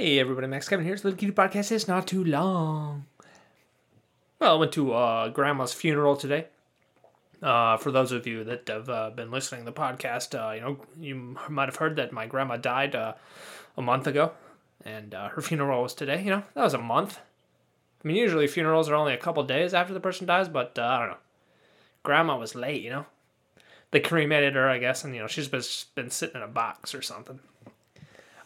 Hey everybody, Max Kevin here. It's Little Cutie Podcast. It's not too long. Well, I went to uh, Grandma's funeral today. Uh, for those of you that have uh, been listening to the podcast, uh, you know you might have heard that my grandma died uh, a month ago, and uh, her funeral was today. You know that was a month. I mean, usually funerals are only a couple days after the person dies, but I don't know. Grandma was late, you know. They cremated her, I guess, and you know she's been been sitting in a box or something.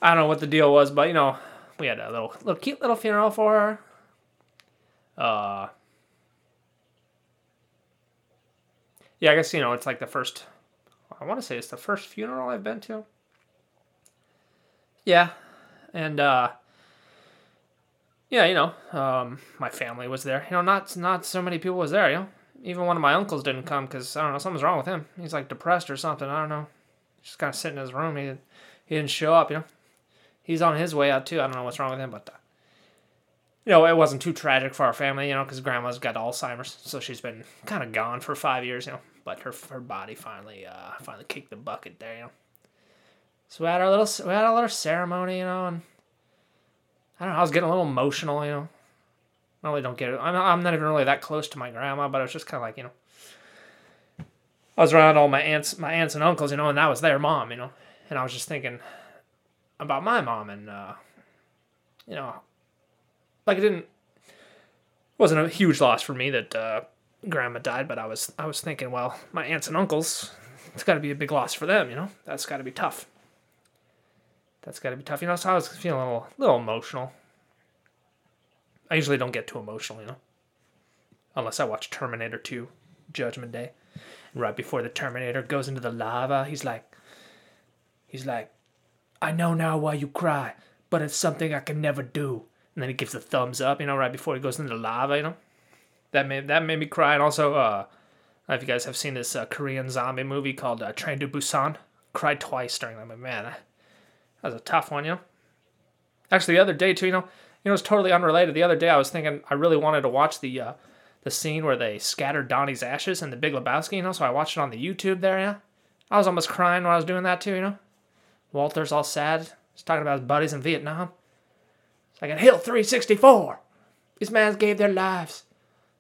I don't know what the deal was, but you know, we had a little, little cute little funeral for her. Uh, yeah, I guess you know it's like the first. I want to say it's the first funeral I've been to. Yeah, and uh, yeah, you know, um, my family was there. You know, not not so many people was there. You know, even one of my uncles didn't come because I don't know something's wrong with him. He's like depressed or something. I don't know. He's Just kind of sitting in his room. He he didn't show up. You know he's on his way out too. I don't know what's wrong with him, but uh, you know, it wasn't too tragic for our family, you know, because grandma's got Alzheimer's, so she's been kind of gone for five years, you know. But her her body finally uh finally kicked the bucket there, you know. So we had our little we had a little ceremony, you know, and I don't know, I was getting a little emotional, you know. I really don't get it. I'm I'm not even really that close to my grandma, but I was just kind of like, you know. I was around all my aunts, my aunts and uncles, you know, and that was their mom, you know, and I was just thinking, about my mom and uh, you know like it didn't wasn't a huge loss for me that uh, grandma died but i was i was thinking well my aunts and uncles it's got to be a big loss for them you know? That's got to be tough. That's got to be tough you know? So i was feeling a little, little emotional. I usually don't get too emotional you know? Unless i watch terminator 2 judgment day. Right before the terminator goes into the lava he's like he's like I know now why you cry, but it's something I can never do. And then he gives the thumbs up, you know, right before he goes into the lava, you know. That made that made me cry. And also, uh, I don't know if you guys have seen this uh, Korean zombie movie called uh, Train to Busan. Cried twice during that. Man, that was a tough one, you know. Actually, the other day too, you know, you know, it's totally unrelated. The other day, I was thinking I really wanted to watch the uh, the scene where they scattered Donny's ashes in the Big Lebowski, you know. So I watched it on the YouTube there. Yeah, I was almost crying when I was doing that too, you know. Walter's all sad. He's talking about his buddies in Vietnam. It's like at Hill 364. These men gave their lives.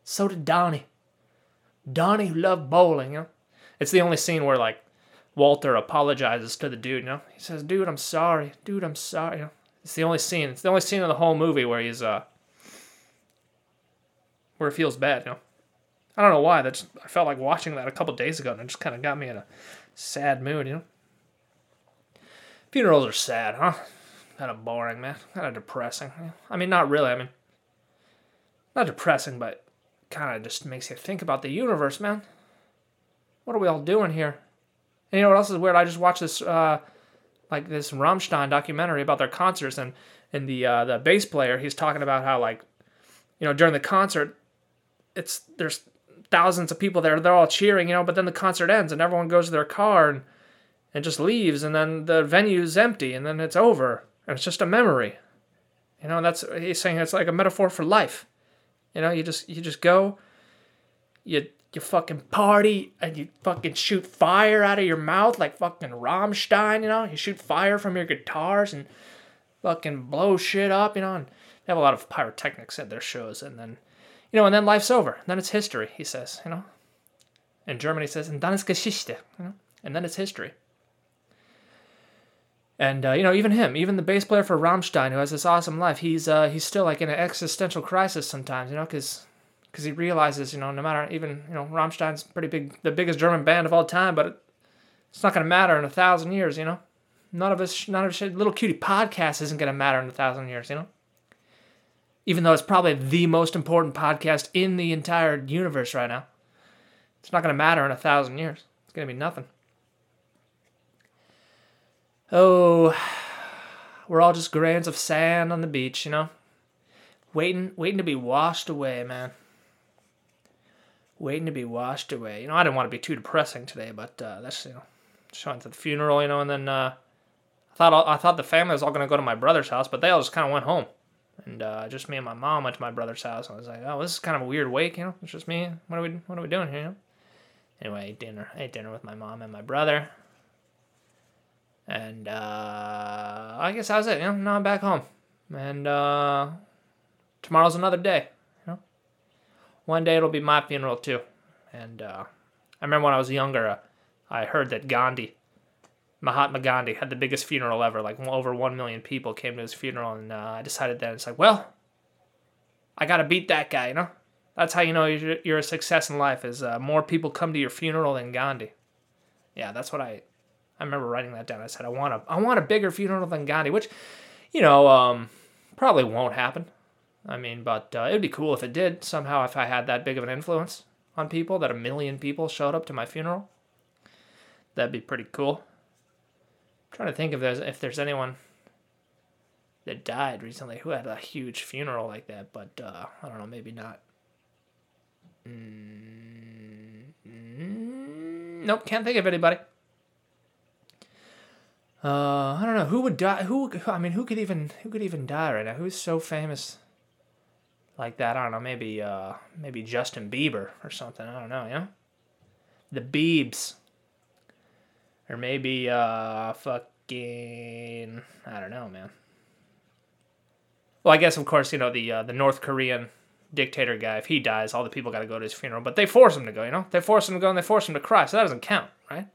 So did Donny. Donny who loved bowling, you know. It's the only scene where like Walter apologizes to the dude, you know. He says, "Dude, I'm sorry. Dude, I'm sorry." You know. It's the only scene. It's the only scene in the whole movie where he's uh where it feels bad, you know. I don't know why. That's I felt like watching that a couple days ago, and it just kind of got me in a sad mood, you know. Funerals are sad, huh? Kind of boring, man. Kind of depressing. I mean, not really. I mean, not depressing, but kind of just makes you think about the universe, man. What are we all doing here? And you know what else is weird? I just watched this, uh, like this Rammstein documentary about their concerts, and and the uh, the bass player, he's talking about how like, you know, during the concert, it's there's thousands of people there, they're all cheering, you know, but then the concert ends and everyone goes to their car and and just leaves and then the venue's empty and then it's over and it's just a memory you know that's he's saying it's like a metaphor for life you know you just you just go you you fucking party and you fucking shoot fire out of your mouth like fucking Rammstein, you know? You shoot fire from your guitars and fucking blow shit up, you know? And they have a lot of pyrotechnics at their shows. And then, you know, and then life's over. And then it's history, he says, you know? In Germany, says, and dann ist Geschichte, you know? And then it's history. And uh, you know, even him, even the bass player for Rammstein, who has this awesome life, he's uh, he's still like in an existential crisis sometimes, you know, because because he realizes, you know, no matter even you know, Rammstein's pretty big, the biggest German band of all time, but it, it's not gonna matter in a thousand years, you know. None of us, none of us, little cutie podcast isn't gonna matter in a thousand years, you know. Even though it's probably the most important podcast in the entire universe right now, it's not gonna matter in a thousand years. It's gonna be nothing oh, we're all just grains of sand on the beach, you know? Waiting, waiting to be washed away, man. Waiting to be washed away. You know, I didn't want to be too depressing today, but uh, that's you know, showing to the funeral, you know, and then uh, I thought all, I thought the family was all gonna go to my brother's house, but they all just kind of went home, and uh, just me and my mom went to my brother's house. And I was like, oh, this is kind of a weird wake, you know. It's just me. What are we What are we doing here? You know? Anyway, I dinner. I ate dinner with my mom and my brother. And uh, I guess that was it. You know, now I'm back home. And uh, tomorrow's another day. You know, one day it'll be my funeral too. And uh, I remember when I was younger, uh, I heard that Gandhi, Mahatma Gandhi, had the biggest funeral ever. Like over one million people came to his funeral, and uh, I decided then it's like, well, I gotta beat that guy. You know, that's how you know you're, you're a success in life. Is uh, more people come to your funeral than Gandhi. Yeah, that's what I. I remember writing that down. I said I want a I want a bigger funeral than Gandhi, which, you know, um, probably won't happen. I mean, but uh, it'd be cool if it did somehow. If I had that big of an influence on people, that a million people showed up to my funeral, that'd be pretty cool. I'm trying to think if there's if there's anyone that died recently who had a huge funeral like that, but uh, I don't know, maybe not. Mm, nope, can't think of anybody. Uh, I don't know who would die. Who I mean, who could even who could even die right now? Who's so famous like that? I don't know. Maybe uh, maybe Justin Bieber or something. I don't know. Yeah, the Biebs, or maybe uh, fucking I don't know, man. Well, I guess of course you know the uh, the North Korean dictator guy. If he dies, all the people got to go to his funeral. But they force him to go. You know, they force him to go and they force him to cry. So that doesn't count, right?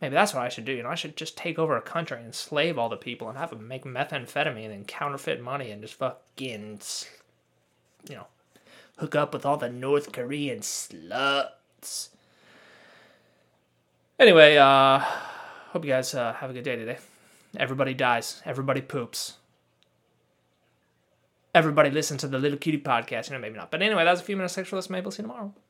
Maybe that's what I should do. You know, I should just take over a country and slave all the people and have them make methamphetamine and counterfeit money and just fucking, you know, hook up with all the North Korean sluts. Anyway, uh, hope you guys uh, have a good day today. Everybody dies. Everybody poops. Everybody listen to the Little Cutie podcast. You know, maybe not. But anyway, that was a few minutes sexualist. Maybe we'll see you tomorrow.